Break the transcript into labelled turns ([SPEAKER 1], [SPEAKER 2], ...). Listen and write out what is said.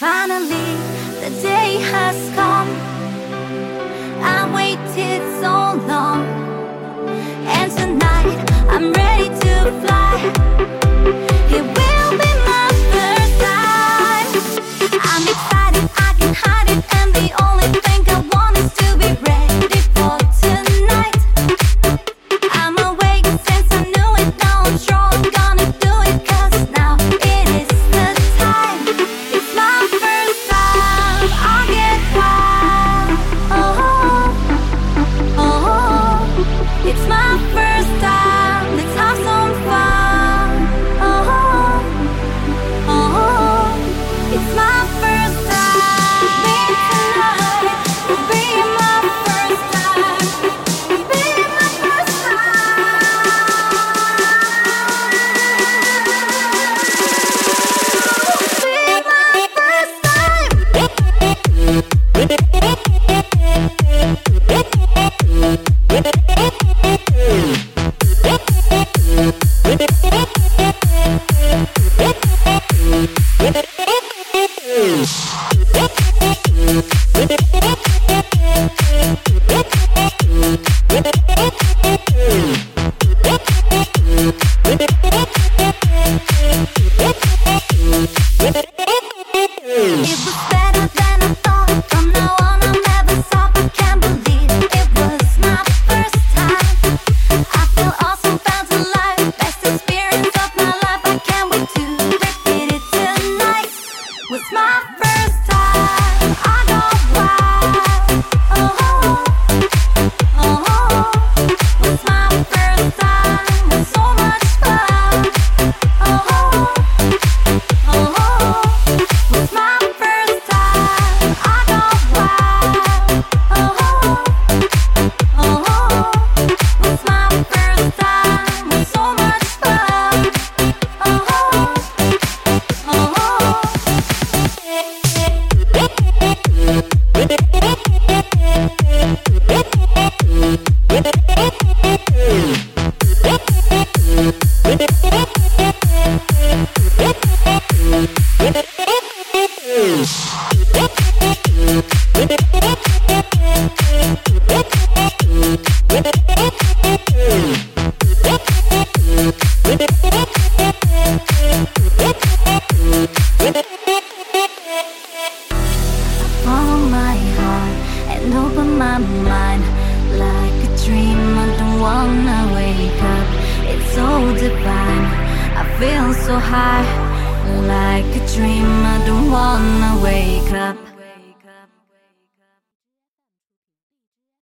[SPEAKER 1] Finally, the day has come. was my friend. Yeah. mind like a dream. I don't wanna wake up. It's so divine. I feel so high like a dream. I don't wanna wake up.